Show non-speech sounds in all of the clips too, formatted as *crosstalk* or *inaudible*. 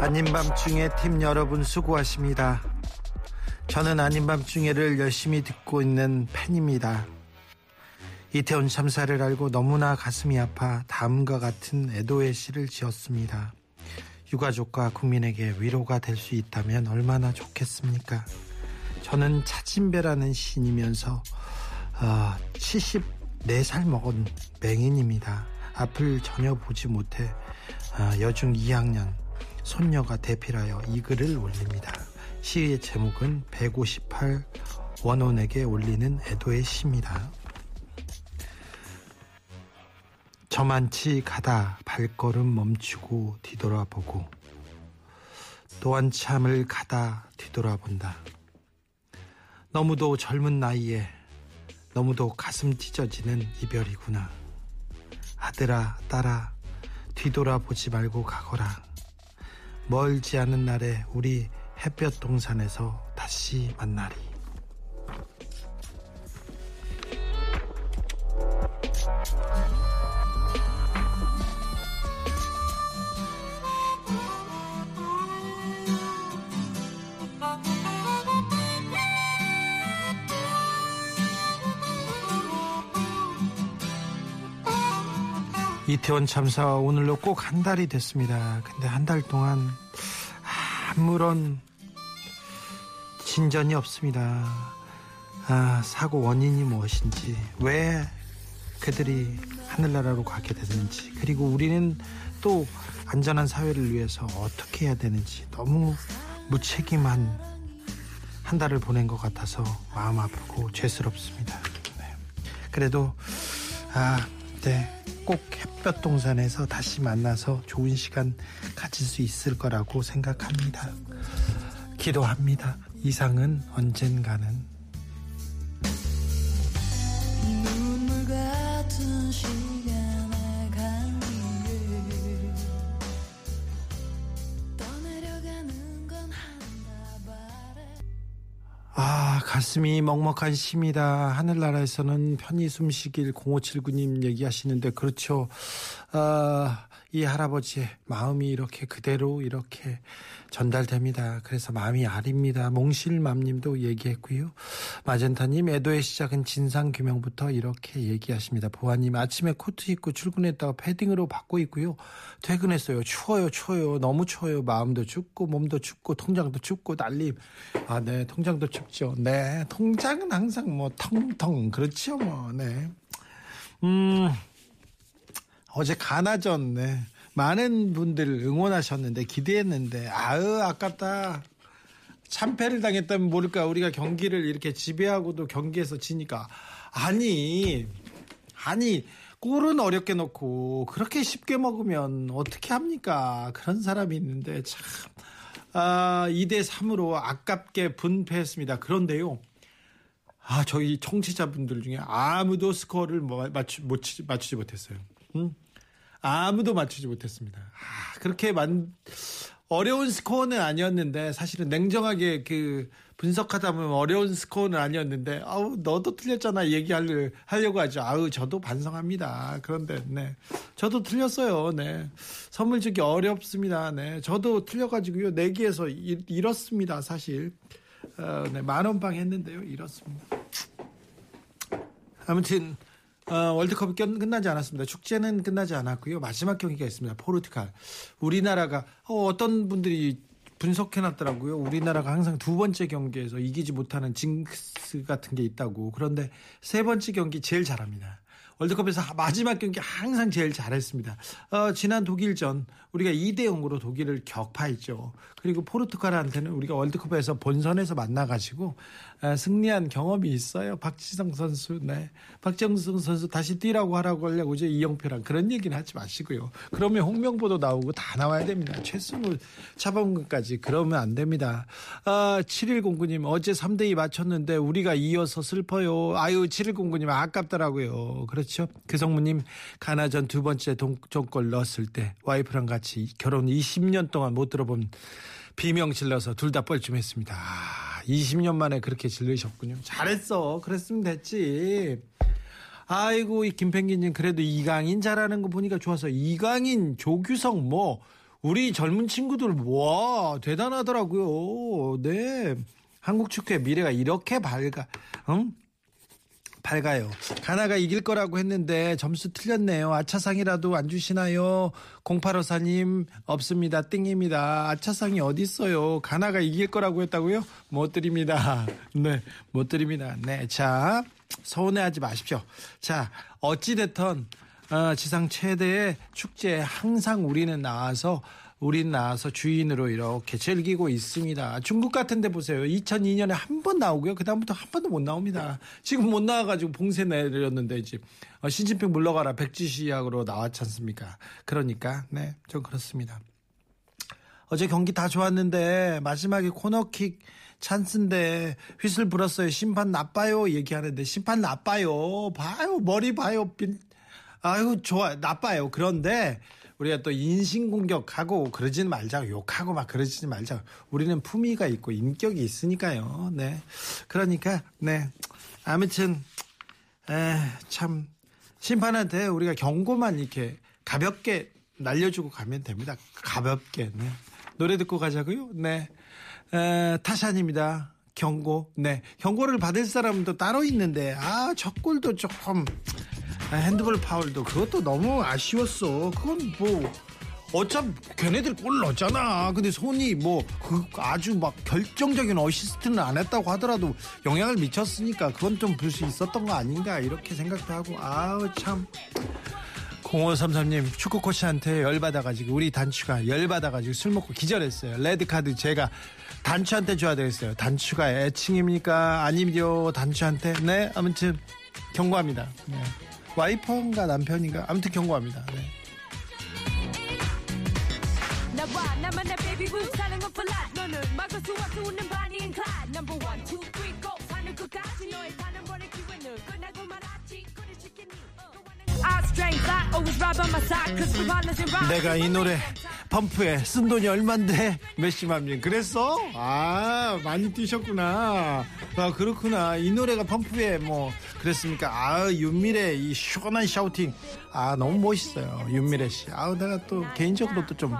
아닌 밤중에 팀 여러분 수고하십니다. 저는 아닌 밤중에를 열심히 듣고 있는 팬입니다. 이태원 참사를 알고 너무나 가슴이 아파 다음과 같은 애도의 시를 지었습니다. 유가족과 국민에게 위로가 될 수 있다면 얼마나 좋겠습니까? 저는 차진배라는 시인이면서 어, 74살 먹은 맹인입니다. 앞을 전혀 보지 못해 어, 여중 2학년 손녀가 대필하여 이 글을 올립니다. 시의 제목은 158 원혼에게 올리는 애도의 시입니다. 저만치 가다 발걸음 멈추고 뒤돌아보고 또 한참을 가다 뒤돌아본다. 너무도 젊은 나이에 너무도 가슴 찢어지는 이별이구나. 아들아, 딸아, 뒤돌아보지 말고 가거라. 멀지 않은 날에 우리 햇볕 동산에서 다시 만나리. 이태원 참사 오늘로 꼭 한 달이 됐습니다. 근데 한 달 동안 아무런 진전이 없습니다. 아, 사고 원인이 무엇인지, 왜 그들이 하늘나라로 가게 됐는지, 그리고 우리는 또 안전한 사회를 위해서 어떻게 해야 되는지 너무 무책임한 한 달을 보낸 것 같아서 마음 아프고 죄스럽습니다. 네. 그래도 아, 네. 꼭 햇볕 동산에서 다시 만나서 좋은 시간 가질 수 있을 거라고 생각합니다. 기도합니다. 이상은 언젠가는 가슴이 먹먹한 시입니다. 하늘나라에서는 편히 숨쉬길 0579님 얘기하시는데 그렇죠. 아, 이 할아버지의 마음이 이렇게 그대로 이렇게 전달됩니다. 그래서 마음이 아립니다. 몽실맘님도 얘기했고요. 마젠타님 애도의 시작은 진상규명부터 이렇게 얘기하십니다. 보아님 아침에 코트 입고 출근했다가 패딩으로 바꿔 입고요. 퇴근했어요. 추워요, 추워요. 너무 추워요. 마음도 춥고 몸도 춥고 통장도 춥고 날림. 아, 네, 통장도 춥죠. 네, 통장은 항상 뭐 텅텅 그렇죠, 뭐. 네. 음. 어제 가나전 네. 많은 분들 응원하셨는데 기대했는데 아으 아깝다. 참패를 당했다면 모를까 우리가 경기를 이렇게 지배하고도 경기에서 지니까 아니 아니 골은 어렵게 넣고 그렇게 쉽게 먹으면 어떻게 합니까? 그런 사람이 있는데 참 아, 2대 3으로 아깝게 분패했습니다. 그런데요. 아, 저희 청취자분들 중에 아무도 스코어를 뭐 맞추, 못, 치- 맞추지 못했어요. 음? 아무도 맞추지 못했습니다. 아, 그렇게 만, 어려운 스코어는 아니었는데, 사실은 냉정하게 그 분석하다 보면 어려운 스코어는 아니었는데, 아우, 너도 틀렸잖아. 얘기하려, 하려고 하죠. 아우, 저도 반성합니다. 그런데, 네. 저도 틀렸어요. 네. 선물 주기 어렵습니다. 네. 저도 틀려가지고요. 내기에서 이- 잃었습니다. 사실. 어, 네. 만원빵 했는데요. 잃었습니다. 아무튼 어, 월드컵이 끝- 끝나지 않았습니다. 축제는 끝나지 않았고요. 마지막 경기가 있습니다. 포르투갈. 우리나라가 어, 떤 분들이 분석해놨더라고요. 우리나라가 항상 두 번째 경기에서 이기지 못하는 징크스 같은 게 있다고. 그런데 세 번째 경기 제일 잘합니다. 월드컵에서 마지막 경기 항상 제일 잘했습니다. 어, 지난 독일전 우리가 2대 0으로 독일을 격파했죠. 그리고 포르투갈한테는 우리가 월드컵에서 본선에서 만나가지고 아, 승리한 경험이 있어요. 박지성 선수, 네. 박정승 선수 다시 뛰라고 하라고 하려고 이제 이영표랑 그런 얘기는 하지 마시고요. 그러면 홍명보도 나오고 다 나와야 됩니다. 최승우, 차범근까지 그러면 안 됩니다. 아, 7109님 어제 3대2 맞췄는데 우리가 이어서 슬퍼요. 아유 7109님 아깝더라고요. 그렇죠. 그성무님 가나전 두 번째 동점골 넣었을 때 와이프랑 같이 결혼 20년 동안 못 들어본 비명 질러서 둘 다 뻘쭘했습니다. 아, 20년 만에 그렇게 질르셨군요. 잘했어. 그랬으면 됐지. 아이고 이 김펭귄님 그래도 이강인 잘하는 거 보니까 좋아서 이강인 조규성 뭐 우리 젊은 친구들 와 대단하더라고요. 네 한국 축구의 미래가 이렇게 밝아, 응? 밝아요. 가나가 이길 거라고 했는데 점수 틀렸네요. 아차상이라도 안 주시나요? 0854님 없습니다. 띵입니다. 아차상이 어디 있어요? 가나가 이길 거라고 했다고요? 못 드립니다. *laughs* 네, 못 드립니다. 네, 자 서운해하지 마십시오. 자 어찌 됐든 어, 지상 최대의 축제에 항상 우리는 나와서 우린 나와서 주인으로 이렇게 즐기고 있습니다. 중국 같은 데 보세요. 2002년에 한 번 나오고요. 그다음부터 한 번도 못 나옵니다. 지금 못 나와가지고 봉쇄 내렸는데 이제 어, 시진핑 물러가라 백지시약으로 나왔지 않습니까? 그러니까 네, 좀 그렇습니다. 어제 경기 다 좋았는데 마지막에 코너킥 찬스인데 휘슬 불었어요. 심판 나빠요. 얘기하는데 심판 나빠요. 봐요. 머리 봐요. 빈- 아유 좋아 나빠요. 그런데 우리가 또 인신공격하고 그러지는 말자고 욕하고 막 그러지 말자고 우리는 품위가 있고 인격이 있으니까요. 네. 그러니까 네. 아무튼 에, 참 심판한테 우리가 경고만 이렇게 가볍게 날려주고 가면 됩니다. 가볍게. 네. 노래 듣고 가자고요. 네. 에, 타샤입니다. 경고. 네. 경고를 받을 사람도 따로 있는데 아, 첫 골도 조금 아, 핸드볼 파울도 그것도 너무 아쉬웠어. 그건 뭐 어차피 걔네들 골 넣었잖아. 근데 손이 뭐 그 아주 막 결정적인 어시스트는 안 했다고 하더라도 영향을 미쳤으니까 그건 좀 볼 수 있었던 거 아닌가 이렇게 생각도 하고 아우 참 0533님 축구 코치한테 열받아가지고 우리 단추가 열받아가지고 술 먹고 기절했어요. 레드카드 제가 단추한테 줘야 되겠어요. 단추가 애칭입니까? 아니요 단추한테 네 아무튼 경고합니다. 네. 와이프인가 남편인가 아무튼 경고합니다. 네. 나와 나만의 베이비 내가 이 노래 펌프에 쓴 돈이 얼만데? 몇십만님 그랬어? 아 많이 뛰셨구나. 아 그렇구나. 이 노래가 펌프에 뭐 그랬습니까? 아 윤미래 이 시원한 샤우팅. 아 너무 멋있어요 윤미래 씨아 내가 또 개인적으로 또 좀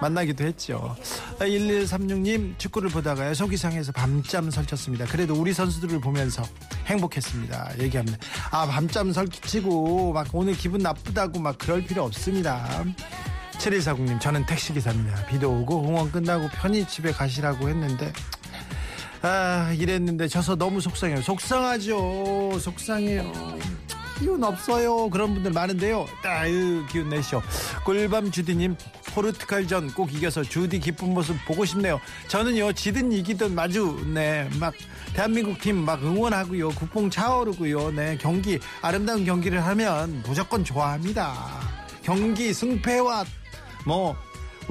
만나기도 했죠. 아, 1136님 축구를 보다가 소기상에서 밤잠 설쳤습니다. 그래도 우리 선수들을 보면서 행복했습니다. 얘기합니다. 아 밤잠 설치고 막 오늘 기분 나쁘다고 막 그럴 필요 없습니다. 7140님 저는 택시기사입니다. 비도 오고 응원 끝나고 편히 집에 가시라고 했는데 아 이랬는데 져서 너무 속상해요. 속상하죠. 속상해요. 기운 없어요. 그런 분들 많은데요. 아유 기운 내시오. 꿀밤 주디님 포르투갈전 꼭 이겨서 주디 기쁜 모습 보고 싶네요. 저는요 지든 이기든 마주 네 막 대한민국 팀 막 응원하고요 국뽕 차오르고요 네 경기 아름다운 경기를 하면 무조건 좋아합니다 경기 승패와 뭐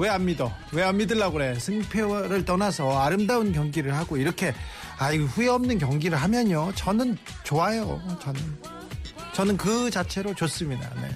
왜 안 믿어? 왜 안 믿으려고 그래? 승패를 떠나서 아름다운 경기를 하고 이렇게 아이고 후회 없는 경기를 하면요. 저는 좋아요. 저는 저는 그 자체로 좋습니다. 네.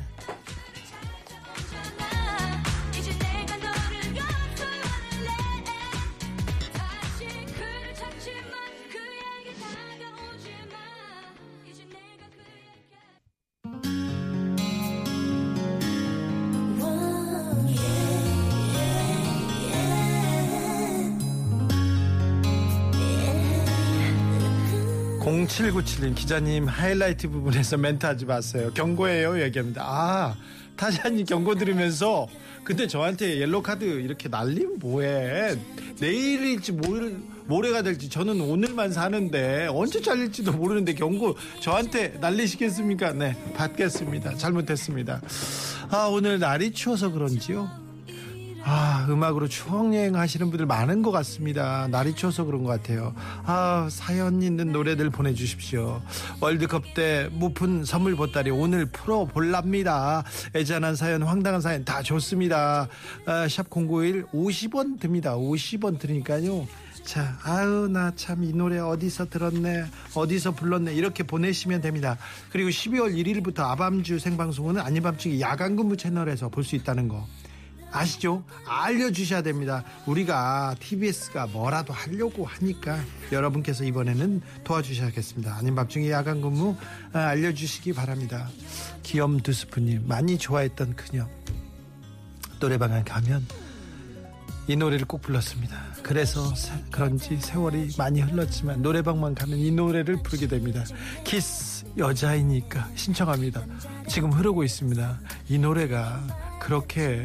0797님 기자님 하이라이트 부분에서 멘트 하지 마세요. 경고예요. 얘기합니다. 아 타샤님 경고 들으면서 근데 저한테 옐로 카드 이렇게 날리면 뭐해? 내일일지 모레, 모레가 될지 저는 오늘만 사는데 언제 잘릴지도 모르는데 경고 저한테 날리시겠습니까? 네, 받겠습니다. 잘못했습니다. 아, 오늘 날이 추워서 그런지요. 아, 음악으로 추억여행 하시는 분들 많은 것 같습니다. 날이 추워서 그런 것 같아요. 아, 사연 있는 노래들 보내주십시오. 월드컵 때 무푼 선물 보따리 오늘 풀어볼랍니다. 애잔한 사연, 황당한 사연 다 좋습니다. 아, 샵091 50원 듭니다. 50원 드리니까요. 자, 아유, 나 참 이 노래 어디서 들었네, 어디서 불렀네, 이렇게 보내시면 됩니다. 그리고 12월 1일부터 아밤주 생방송은 아니밤중에 야간 근무 채널에서 볼 수 있다는 거. 아시죠? 알려주셔야 됩니다. 우리가 TBS가 뭐라도 하려고 하니까 여러분께서 이번에는 도와주셔야겠습니다. 아닌 밤중에 야간 근무 아, 알려주시기 바랍니다. 기염 두스프님 많이 좋아했던 그녀 노래방에 가면 이 노래를 꼭 불렀습니다. 그래서 세- 그런지 세월이 많이 흘렀지만 노래방만 가면 이 노래를 부르게 됩니다. 키스 여자이니까 신청합니다. 지금 흐르고 있습니다. 이 노래가 그렇게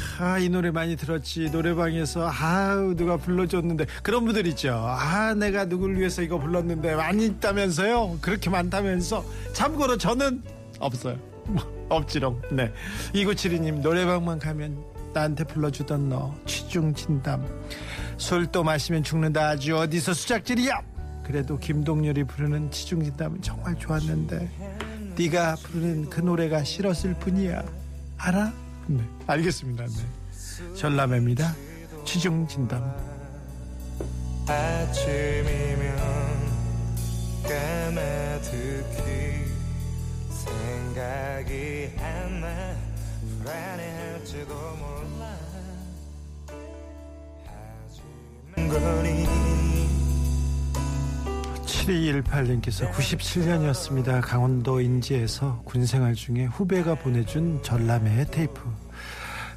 아 이 노래 많이 들었지. 노래방에서 아우 누가 불러줬는데. 그런 분들 있죠. 아 내가 누굴 위해서 이거 불렀는데 많이 있다면서요? 그렇게 많다면서? 참고로 저는 없어요. *laughs* 없지롱 네. 2972님 노래방만 가면 나한테 불러주던 너 취중 진담. 술 또 마시면 죽는다. 아주 어디서 수작질이야? 그래도 김동률이 부르는 취중 진담은 정말 좋았는데 네가 부르는 그 노래가 싫었을 뿐이야. 알아? 네, 알겠습니다. 네. 전람회입니다. 취중 진담. 아침이면 까마득히 생각이 안나 불안해할지도 몰라 하지만 거니 7218님께서 97년이었습니다. 강원도 인제에서 군생활 중에 후배가 보내준 전람회의 테이프.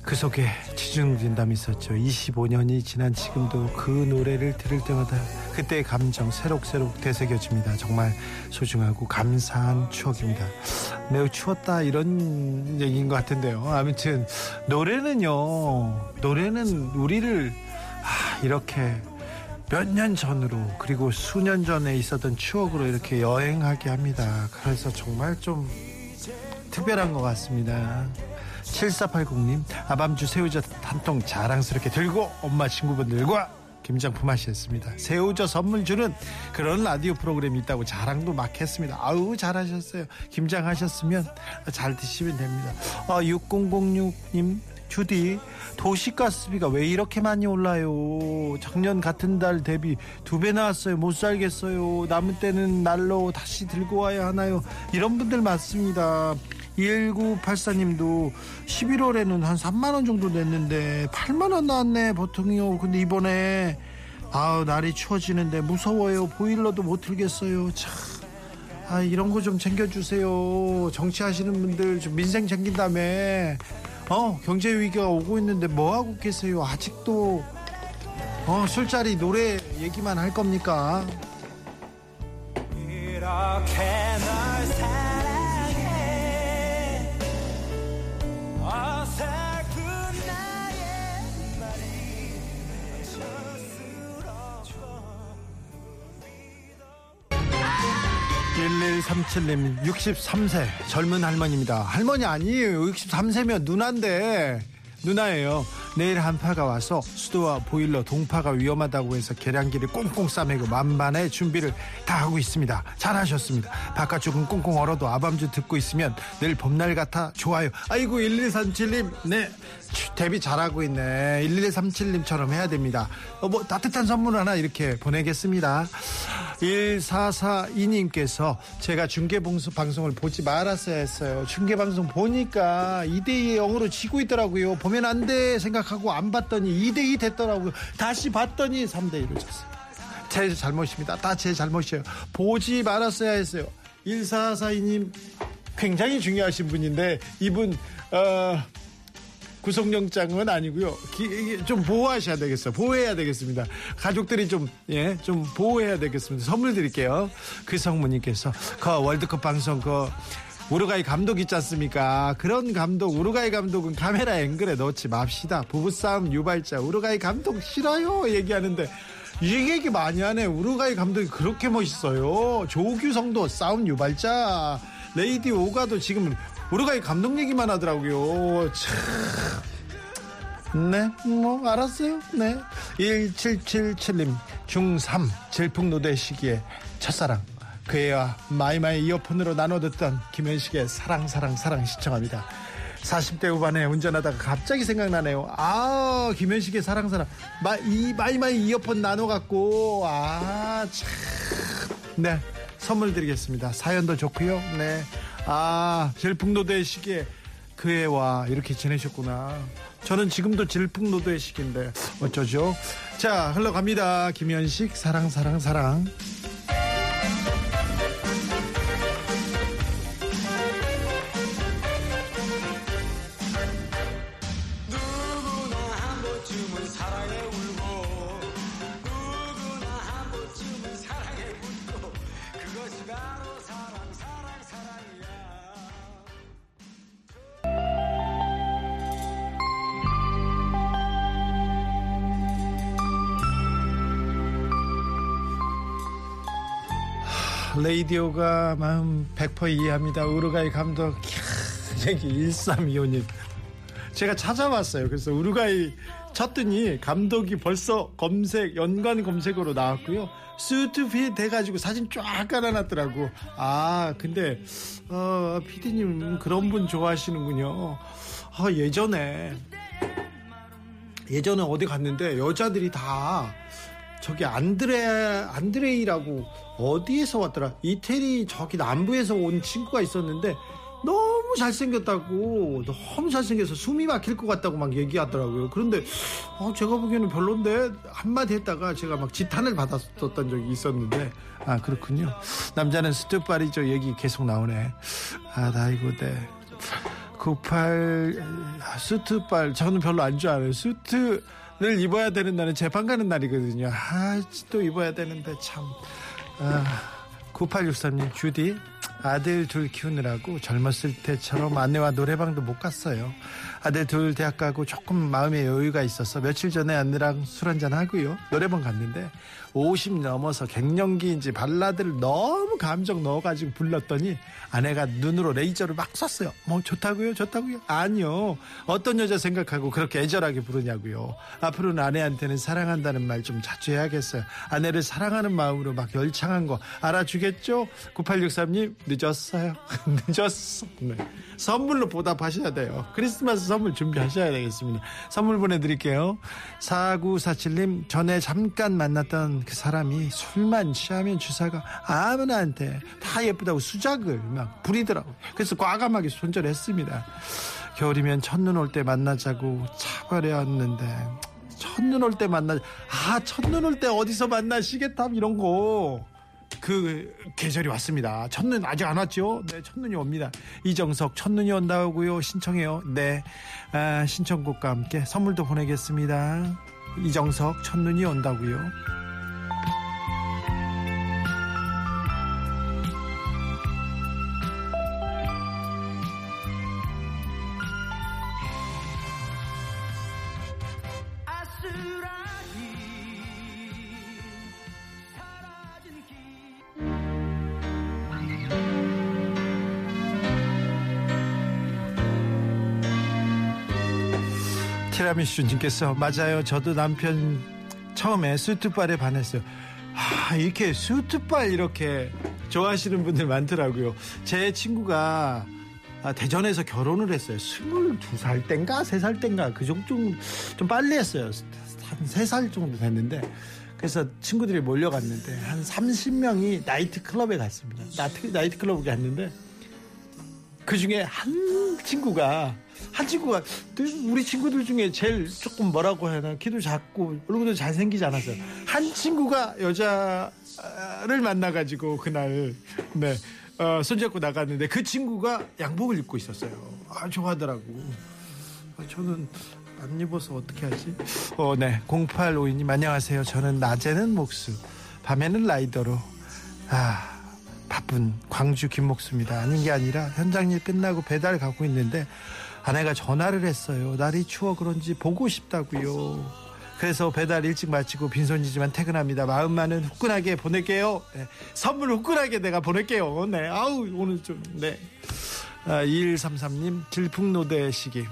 그 속에 지중진담이 있었죠. 25년이 지난 지금도 그 노래를 들을 때마다 그때의 감정 새록새록 되새겨집니다. 정말 소중하고 감사한 추억입니다. 매우 추웠다 이런 얘기인 것 같은데요. 아무튼 노래는요. 노래는 우리를 아, 이렇게 몇 년 전으로 그리고 수년 전에 있었던 추억으로 이렇게 여행하게 합니다. 그래서 정말 좀 특별한 것 같습니다. 7480님 아밤주 새우젓 한 통 자랑스럽게 들고 엄마 친구분들과 김장품 하셨습니다. 새우젓 선물 주는 그런 라디오 프로그램이 있다고 자랑도 막 했습니다. 아우 잘하셨어요. 김장하셨으면 잘 드시면 됩니다. 아 6006님 주디 도시가스비가 왜 이렇게 많이 올라요? 작년 같은 달 대비 두 배 나왔어요. 못 살겠어요. 남은 때는 날로 다시 들고 와야 하나요? 이런 분들 많습니다. 1984님도 11월에는 한 3만원 정도 냈는데 8만원 나왔네 보통이요. 근데 이번에 아우 날이 추워지는데 무서워요. 보일러도 못 틀겠어요. 참. 아 이런 거 좀 챙겨주세요. 정치하시는 분들 좀 민생 챙긴 다음에 어 경제 위기가 오고 있는데 뭐 하고 계세요? 아직도 어 술자리 노래 얘기만 할 겁니까? 1137님 63세 젊은 할머니입니다. 할머니 아니에요. 63세면 누나인데 누나예요. 내일 한파가 와서 수도와 보일러 동파가 위험하다고 해서 계량기를 꽁꽁 싸매고 만반의 준비를 다 하고 있습니다. 잘하셨습니다. 바깥쪽은 꽁꽁 얼어도 아밤주 듣고 있으면 내일 봄날 같아 좋아요. 아이고 1137님 네 추, 데뷔 잘하고 있네. 1137님처럼 해야 됩니다. 어, 뭐 따뜻한 선물 하나 이렇게 보내겠습니다. 1442님께서 제가 중계방송 방송을 보지 말았어야 했어요. 중계방송 보니까 2대2 영으로 지고 있더라고요. 보면 안 돼 생각하고 안 봤더니 2대2 됐더라고요. 다시 봤더니 3대2로 졌어요. 제 잘못입니다. 다 제 잘못이에요. 보지 말았어야 했어요. 1442님 굉장히 중요하신 분인데 이분 어, 구속영장은 아니고요. 기- 좀 보호하셔야 되겠어요. 보호해야 되겠습니다. 가족들이 좀, 예, 좀 보호해야 되겠습니다. 선물 드릴게요. 그 성모님께서 그 월드컵 방송 그 우루과이 감독 있지 않습니까? 그런 감독, 우루과이 감독은 카메라 앵글에 넣지 맙시다. 부부싸움 유발자, 우루과이 감독 싫어요. 얘기하는데 이 얘기 많이 하네. 우루과이 감독이 그렇게 멋있어요. 조규성도 싸움 유발자. 레이디 오가도 지금 우루과이 감독 얘기만 하더라고요. 참. 네, 뭐, 알았어요. 네. 1777님, 중3, 질풍노도의 시기에 첫사랑. 그 애와 마이마이 이어폰으로 나눠 듣던 김현식의 사랑, 사랑, 사랑 신청합니다. 40대 후반에 운전하다가 갑자기 생각나네요. 아, 김현식의 사랑, 사랑. 마, 이, 마이마이 이어폰 나눠갖고, 아, 참. 네. 선물 드리겠습니다. 사연도 좋고요. 네. 아, 질풍노도의 시기에 그 애와 이렇게 지내셨구나. 저는 지금도 질풍노도의 시기인데 어쩌죠? 자, 흘러갑니다. 김현식 사랑 사랑 사랑. 레이디오가 마음 100% 이해합니다. 우루과이 감독 캬, 얘기 1325님. 제가 찾아봤어요. 그래서 우루과이 쳤더니 감독이 벌써 검색 연관 검색어로 나왔고요. 수트핏 해가지고 사진 쫙 깔아놨더라고. 아 근데 어 피디님 그런 분 좋아하시는군요. 아 예전에 예전에 어디 갔는데 여자들이 다 저기 안드레 안드레이라고 어디에서 왔더라? 이태리 저기 남부에서 온 친구가 있었는데 너무 잘생겼다고 너무 잘생겨서 숨이 막힐 것 같다고 막 얘기하더라고요. 그런데 어, 제가 보기에는 별론데 한마디 했다가 제가 막 지탄을 받았었던 적이 있었는데 아 그렇군요. 남자는 스튜파리죠 얘기 계속 나오네. 아 나이고 네. 98 수트빨 저는 별로 안 좋아해요. 수트 를 입어야 되는 날은 재판 가는 날이거든요. 아, 또 입어야 되는데 참. 아, 9863님 주디 아들 둘 키우느라고 젊었을 때처럼 아내와 노래방도 못 갔어요. 아들 둘 대학 가고 조금 마음의 여유가 있어서 며칠 전에 아내랑 술 한잔 하고요. 노래방 갔는데 50 넘어서 갱년기인지 발라드를 너무 감정 넣어가지고 불렀더니 아내가 눈으로 레이저를 막 쐈어요. 뭐 좋다고요? 좋다고요? 아니요. 어떤 여자 생각하고 그렇게 애절하게 부르냐고요. 앞으로는 아내한테는 사랑한다는 말 좀 자주 해야겠어요. 아내를 사랑하는 마음으로 막 열창한 거 알아주겠죠? 9863님 늦었어요. *laughs* 늦었어. 네. 선물로 보답하셔야 돼요. 크리스마스 선물 준비하셔야 되겠습니다. 선물 보내드릴게요. 4947님 전에 잠깐 만났던 그 사람이 술만 취하면 주사가 아무나한테 다 예쁘다고 수작을 막 부리더라고요. 그래서 과감하게 손절했습니다. 겨울이면 첫눈 올 때 만나자고 차버렸는데 첫눈 올 때 만나 아 첫눈 올 때 어디서 만나 시계탑 이런 거 그 계절이 왔습니다. 첫눈 아직 안 왔죠? 네, 첫눈이 옵니다. 이정석 첫눈이 온다고요. 신청해요. 네, 아, 신청곡과 함께 선물도 보내겠습니다. 이정석 첫눈이 온다고요. 티라미슈님께서 맞아요. 저도 남편 처음에 수트발에 반했어요. 아, 이렇게 수트발 이렇게 좋아하시는 분들 많더라고요. 제 친구가 아, 대전에서 결혼을 했어요. 22살 땐가 3살 땐가 그 정도 좀, 좀 빨리 했어요. 한 3살 정도 됐는데 그래서 친구들이 몰려갔는데 한 30명이 나이트 클럽에 갔습니다. 나이트, 나이트 클럽에 갔는데 그 중에 한 친구가 한 친구가 우리 친구들 중에 제일 조금 뭐라고 해야 하나 키도 작고 얼굴도 잘생기지 않았어요. 한 친구가 여자를 만나가지고 그날 네 어, 손잡고 나갔는데 그 친구가 양복을 입고 있었어요. 아 좋아하더라고. 아, 저는 안 입어서 어떻게 하지? 어, 네. 0852님 안녕하세요. 저는 낮에는 목수, 밤에는 라이더로 아 바쁜 광주 김목수입니다. 아닌 게 아니라 현장 일 끝나고 배달 가고 있는데 아내가 전화를 했어요. 날이 추워 그런지 보고 싶다고요. 그래서 배달 일찍 마치고 빈손이지만 퇴근합니다. 마음만은 후끈하게 보낼게요. 네. 선물 후끈하게 내가 보낼게요. 네. 아우 오늘 좀 네. 아, 2133님 질풍노도의 시기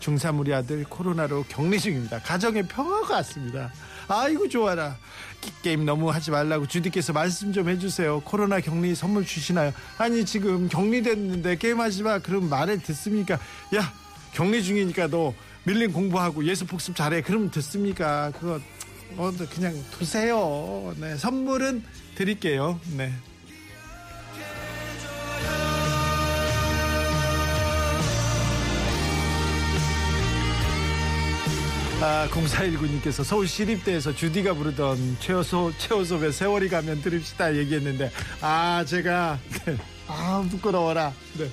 중3 우리 아들 코로나로 격리 중입니다. 가정에 평화가 왔습니다. 아이고 좋아라. 기- 게임 너무 하지 말라고 주디께서 말씀 좀 해주세요. 코로나 격리 선물 주시나요? 아니 지금 격리됐는데 게임하지 마. 그럼 말을 듣습니까? 야 격리 중이니까 너 밀린 공부하고 예수 복습 잘해. 그럼 듣습니까? 그거 어, 그냥 두세요. 네 선물은 드릴게요. 네. 아, 0419님께서 서울 시립대에서 주디가 부르던 최호소, 최호섭의 세월이 가면 들읍시다 얘기했는데, 아, 제가, 네. 아, 부끄러워라. 네.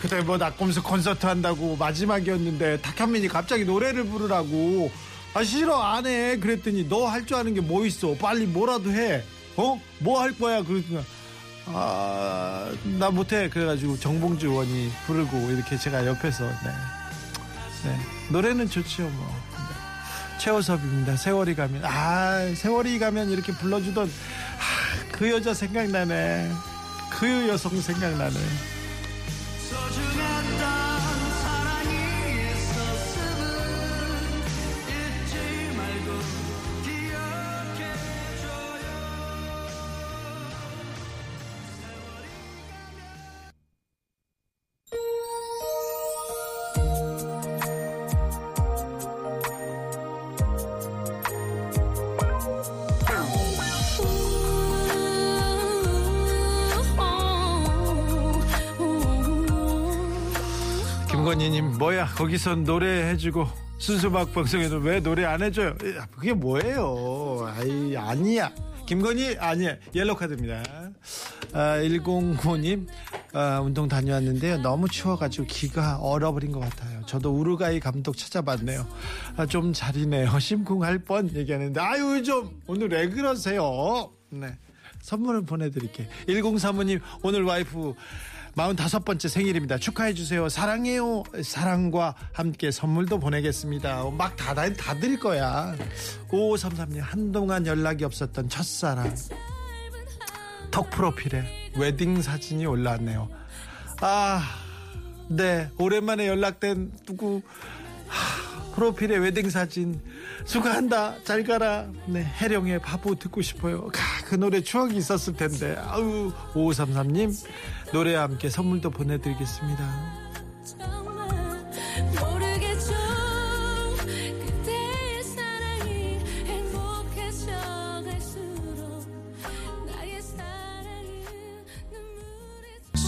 그때 뭐 낙검수 콘서트 한다고 마지막이었는데, 탁현민이 갑자기 노래를 부르라고, 아, 싫어, 안 해. 그랬더니, 너 할 줄 아는 게 뭐 있어. 빨리 뭐라도 해. 어? 뭐 할 거야. 그러니까, 아, 나 못해. 그래가지고 정봉주 의원이 부르고, 이렇게 제가 옆에서, 네. 네. 노래는 좋지요, 뭐. 네. 최호섭입니다. 세월이 가면. 아, 세월이 가면 이렇게 불러주던, 아, 그 여자 생각나네. 그 여성 생각나네. 거기서 노래해주고, 순수막 방송에도 왜 노래 안 해줘요? 야, 그게 뭐예요? 아이, 아니야. 김건희, 아니야. 옐로 카드입니다. 아, 109님, 아, 운동 다녀왔는데요. 너무 추워가지고 기가 얼어버린 것 같아요. 저도 우루가이 감독 찾아봤네요. 아, 좀 잘이네요. *laughs* 심쿵할 뻔 얘기하는데, 아유, 좀, 오늘 왜 그러세요? 네. 선물을 보내드릴게요. 1035님, 오늘 와이프 45번째 생일입니다. 축하해주세요. 사랑해요. 사랑과 함께 선물도 보내겠습니다. 막 다, 다, 다 드릴 거야. 5533님, 한동안 연락이 없었던 첫사랑. 턱 프로필에 웨딩 사진이 올라왔네요. 아, 네. 오랜만에 연락된 누구, 하, 프로필에 웨딩 사진. 수고한다. 잘 가라. 네. 해령의 바보 듣고 싶어요. 가, 그 노래 추억이 있었을 텐데. 아우, 5533님. 노래와 함께 선물도 보내드리겠습니다.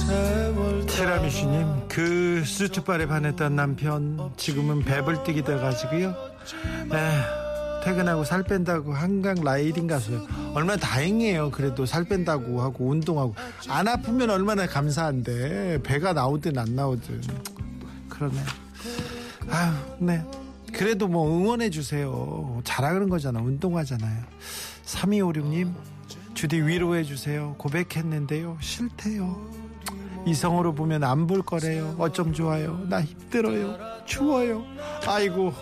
정말 티라미슈님 그 수트발에 반했던 남편 지금은 배불 뛰기 돼가지고요. 에, 퇴근하고 살 뺀다고 한강 라이딩 가서요 얼마나 다행이에요. 그래도 살 뺀다고 하고 운동하고. 안 아프면 얼마나 감사한데 배가 나오든 안 나오든. 그러네. 아유 네. 그래도 뭐 응원해 주세요. 잘하는 거잖아. 운동하잖아요. 3256님 주디 위로해 주세요. 고백했는데요. 싫대요 이성으로 보면 안 볼 거래요. 어쩜 좋아요. 나 힘들어요. 추워요. 아이고.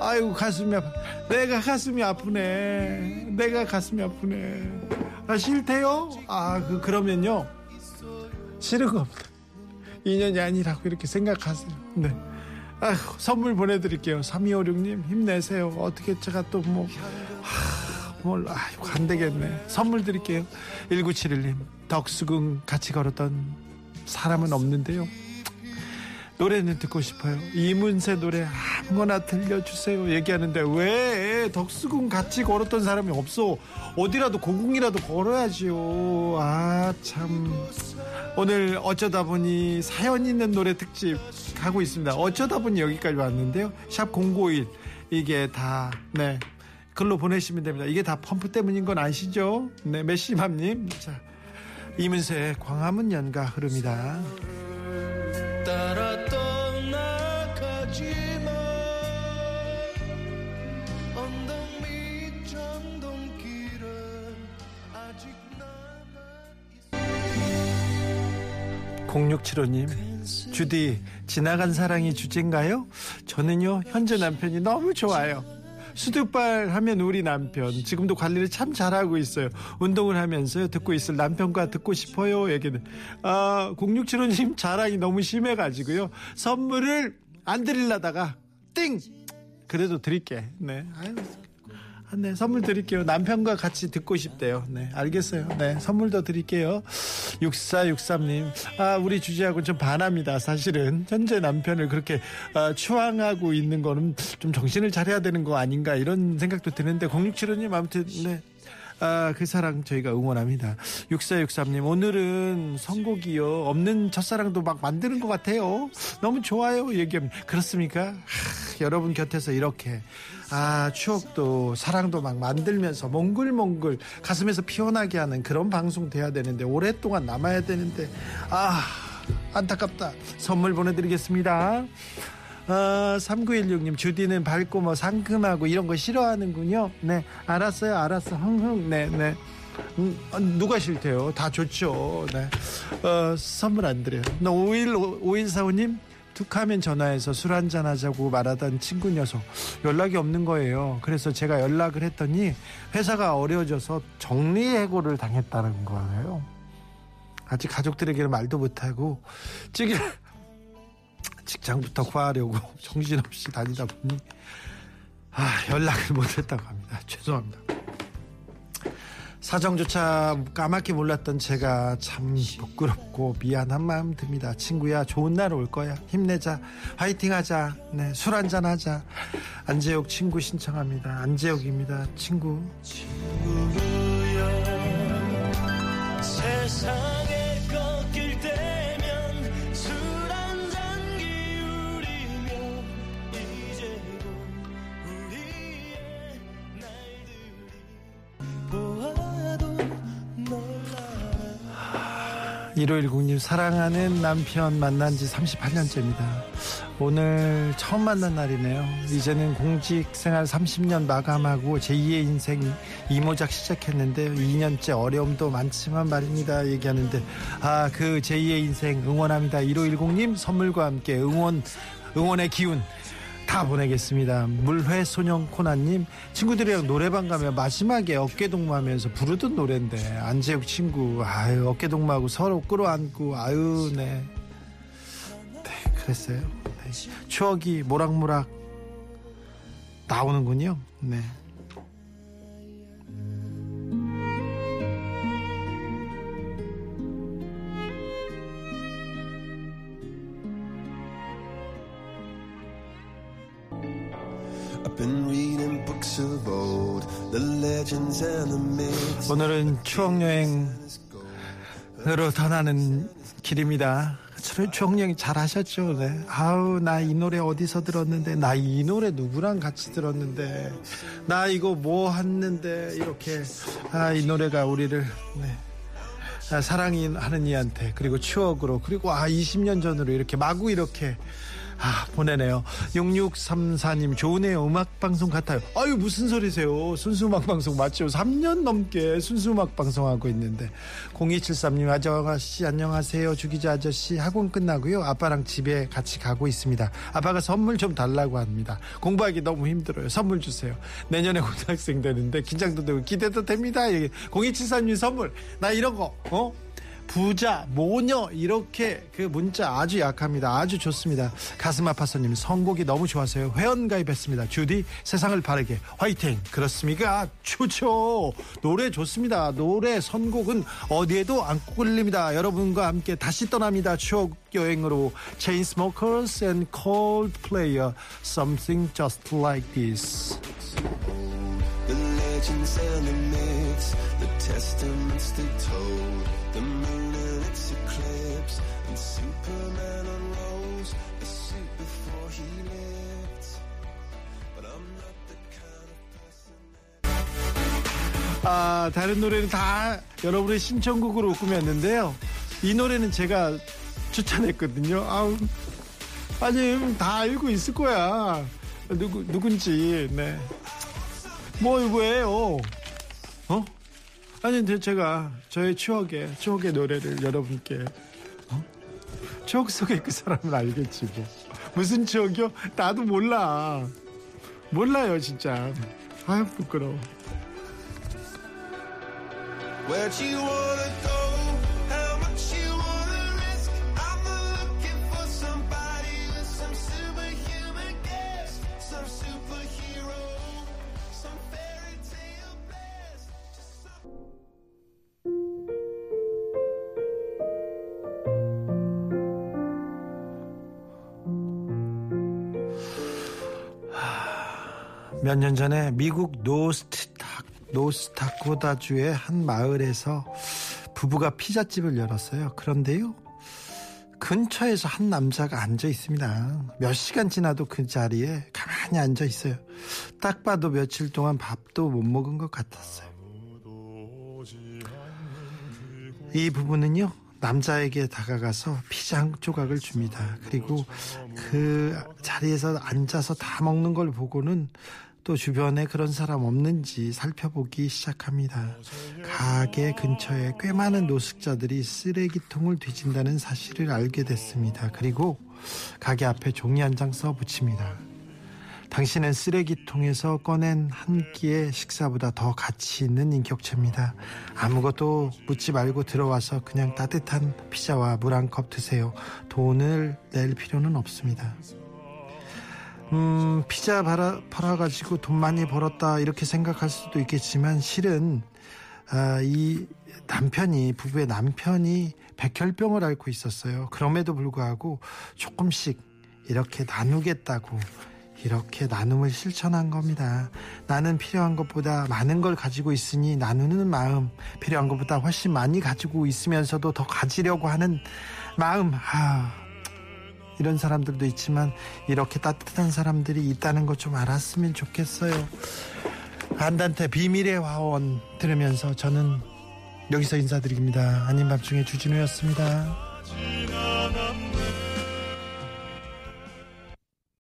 아이고 가슴이 아파. 내가 가슴이 아프네. 내가 가슴이 아프네. 아 싫대요? 아 그 그러면요. 싫은 겁니다. 인연이 아니라고 이렇게 생각하세요. 네. 아휴, 선물 보내드릴게요. 3256님 힘내세요. 어떻게 제가 또 뭐. 뭘, 아이고, 안 되겠네. 선물 드릴게요. 1971님, 덕수궁 같이 걸었던 사람은 없는데요. 노래는 듣고 싶어요. 이문세 노래 아무거나 들려주세요. 얘기하는데 왜 덕수궁 같이 걸었던 사람이 없어? 어디라도 고궁이라도 걸어야지요. 아 참. 오늘 어쩌다 보니 사연 있는 노래 특집 하고 있습니다. 어쩌다 보니 여기까지 왔는데요. 샵 051 이게 다 네. 글로 보내시면 됩니다. 이게 다 펌프 때문인 건 아시죠? 네, 메시맘님. 자, 이문세의 광화문 연가 흐릅니다. 따라 떠나가지마 언덕 밑 전동길은 아직 남아있어 0675님, 주디, 지나간 사랑이 주제인가요? 저는요, 현재 남편이 너무 좋아요. 수두발 하면 우리 남편. 지금도 관리를 참 잘하고 있어요. 운동을 하면서요, 듣고 있을 남편과 듣고 싶어요. 얘기는. 아, 0675님 자랑이 너무 심해가지고요. 선물을 안 드리려다가, 띵! 그래도 드릴게. 네. 아유, 아, 네, 선물 드릴게요. 남편과 같이 듣고 싶대요. 네, 알겠어요. 네, 선물 더 드릴게요. 6463님, 아, 우리 주제하고 좀 반합니다. 사실은. 현재 남편을 그렇게 아, 추앙하고 있는 거는 좀 정신을 차려야 되는 거 아닌가 이런 생각도 드는데, 0675님, 아무튼, 네. 아, 그 사랑 저희가 응원합니다. 6463님, 오늘은 선곡이요. 없는 첫사랑도 막 만드는 것 같아요. 너무 좋아요. 얘기합니다. 그렇습니까? 하, 여러분 곁에서 이렇게, 아, 추억도 사랑도 막 만들면서 몽글몽글 가슴에서 피어나게 하는 그런 방송 돼야 되는데, 오랫동안 남아야 되는데, 아, 안타깝다. 선물 보내드리겠습니다. 아, 3916님, 주디는 밝고 뭐 상큼하고 이런 거 싫어하는군요. 네, 알았어요, 알았어. 흥흥, 네, 네. 음, 어, 누가 싫대요? 다 좋죠. 네. 어, 선물 안 드려요. 너 51, 5145님, 툭하면 전화해서 술 한잔 하자고 말하던 친구 녀석 연락이 없는 거예요. 그래서 제가 연락을 했더니 회사가 어려워져서 정리해고를 당했다는 거예요. 아직 가족들에게는 말도 못하고 찌개 *laughs* 직장부터 구하려고 *laughs* 정신없이 다니다 보니 아, 연락을 못했다고 합니다. 죄송합니다. 사정조차 까맣게 몰랐던 제가 참 부끄럽고 미안한 마음 듭니다. 친구야, 좋은 날 올 거야. 힘내자. 화이팅 하자. 네, 술 한잔 하자. 안재욱 친구 신청합니다. 안재욱입니다. 친구. 세상에 1510님 사랑하는 남편 만난 지 38년째입니다. 오늘 처음 만난 날이네요. 이제는 공직 생활 30년 마감하고 제2의 인생 이모작 시작했는데 2년째 어려움도 많지만 말입니다. 얘기하는데 아 그 제2의 인생 응원합니다. 1510님 선물과 함께 응원 응원의 기운 다 보내겠습니다. 물회 소년 코나님 친구들이랑 노래방 가면 마지막에 어깨 동무하면서 부르던 노래인데 안재욱 친구 아유 어깨 동무하고 서로 끌어안고 아유 네. 네 그랬어요. 네. 추억이 모락모락 나오는군요. 네. 오늘은 추억 여행으로 떠나는 길입니다. 저를 추억 여행 잘 하셨죠? 네. 아우 나 이 노래 어디서 들었는데 나 이 노래 누구랑 같이 들었는데 나 이거 뭐 했는데 이렇게 아 이 노래가 우리를 네. 아, 사랑이 하는 이한테 그리고 추억으로 그리고 아 20년 전으로 이렇게 마구 이렇게 아 보내네요. 6634님 좋으네요. 음악방송 같아요. 아유 무슨 소리세요? 순수 음악방송 맞죠? 3년 넘게 순수 음악 방송 하고 있는데. 0273님 아저씨 안녕하세요. 주기자 아저씨 학원 끝나고요. 아빠랑 집에 같이 가고 있습니다. 아빠가 선물 좀 달라고 합니다. 공부하기 너무 힘들어요. 선물 주세요. 내년에 고등학생 되는데 긴장도 되고 기대도 됩니다. 0273님 선물. 나 이런 거 어? 부자, 모녀 이렇게 그 문자 아주 약합니다. 아주 좋습니다. 가슴 아파서님 선곡이 너무 좋아서요. 회원 가입했습니다. 주디 세상을 바르게 화이팅. 그렇습니까? 좋죠. 노래 좋습니다. 노래 선곡은 어디에도 안 끌립니다. 여러분과 함께 다시 떠납니다. 추억 여행으로 Chainsmokers and Coldplay Something Just Like This. Testaments they told, the moon and its eclipse, and Superman unrolls a suit before he lived. But I'm not the kind of person. 아, 다른 노래는 다 여러분의 신청곡으로 꾸몄는데요. 이 노래는 제가 추천했거든요. 아우, 아니, 다 알고 있을 거야. 누구, 누군지, 네. 뭐, 왜요? 어? 아니, 제가 저의 추억의, 추억의 노래를 여러분께, 어? 추억 속의 그 사람은 알겠지, 뭐. 무슨 추억이요? 나도 몰라. 몰라요, 진짜. 아유, 부끄러워. 몇 년 전에 미국 노스타, 노스타코다주의 한 마을에서 부부가 피자집을 열었어요. 그런데요, 근처에서 한 남자가 앉아 있습니다. 몇 시간 지나도 그 자리에 가만히 앉아 있어요. 딱 봐도 며칠 동안 밥도 못 먹은 것 같았어요. 이 부부는요, 남자에게 다가가서 피자 한 조각을 줍니다. 그리고 그 자리에서 앉아서 다 먹는 걸 보고는 또 주변에 그런 사람 없는지 살펴보기 시작합니다. 가게 근처에 꽤 많은 노숙자들이 쓰레기통을 뒤진다는 사실을 알게 됐습니다. 그리고 가게 앞에 종이 한 장 써 붙입니다. 당신은 쓰레기통에서 꺼낸 한 끼의 식사보다 더 가치 있는 인격체입니다. 아무것도 묻지 말고 들어와서 그냥 따뜻한 피자와 물 한 컵 드세요. 돈을 낼 필요는 없습니다. 음, 피자 팔아, 팔아가지고 돈 많이 벌었다 이렇게 생각할 수도 있겠지만 실은 아, 이 남편이 부부의 남편이 백혈병을 앓고 있었어요. 그럼에도 불구하고 조금씩 이렇게 나누겠다고 이렇게 나눔을 실천한 겁니다. 나는 필요한 것보다 많은 걸 가지고 있으니 나누는 마음, 필요한 것보다 훨씬 많이 가지고 있으면서도 더 가지려고 하는 마음, 아, 이런 사람들도 있지만 이렇게 따뜻한 사람들이 있다는 것 좀 알았으면 좋겠어요. 안단테 비밀의 화원 들으면서 저는 여기서 인사드립니다. 아닌 밤중에 주진우였습니다.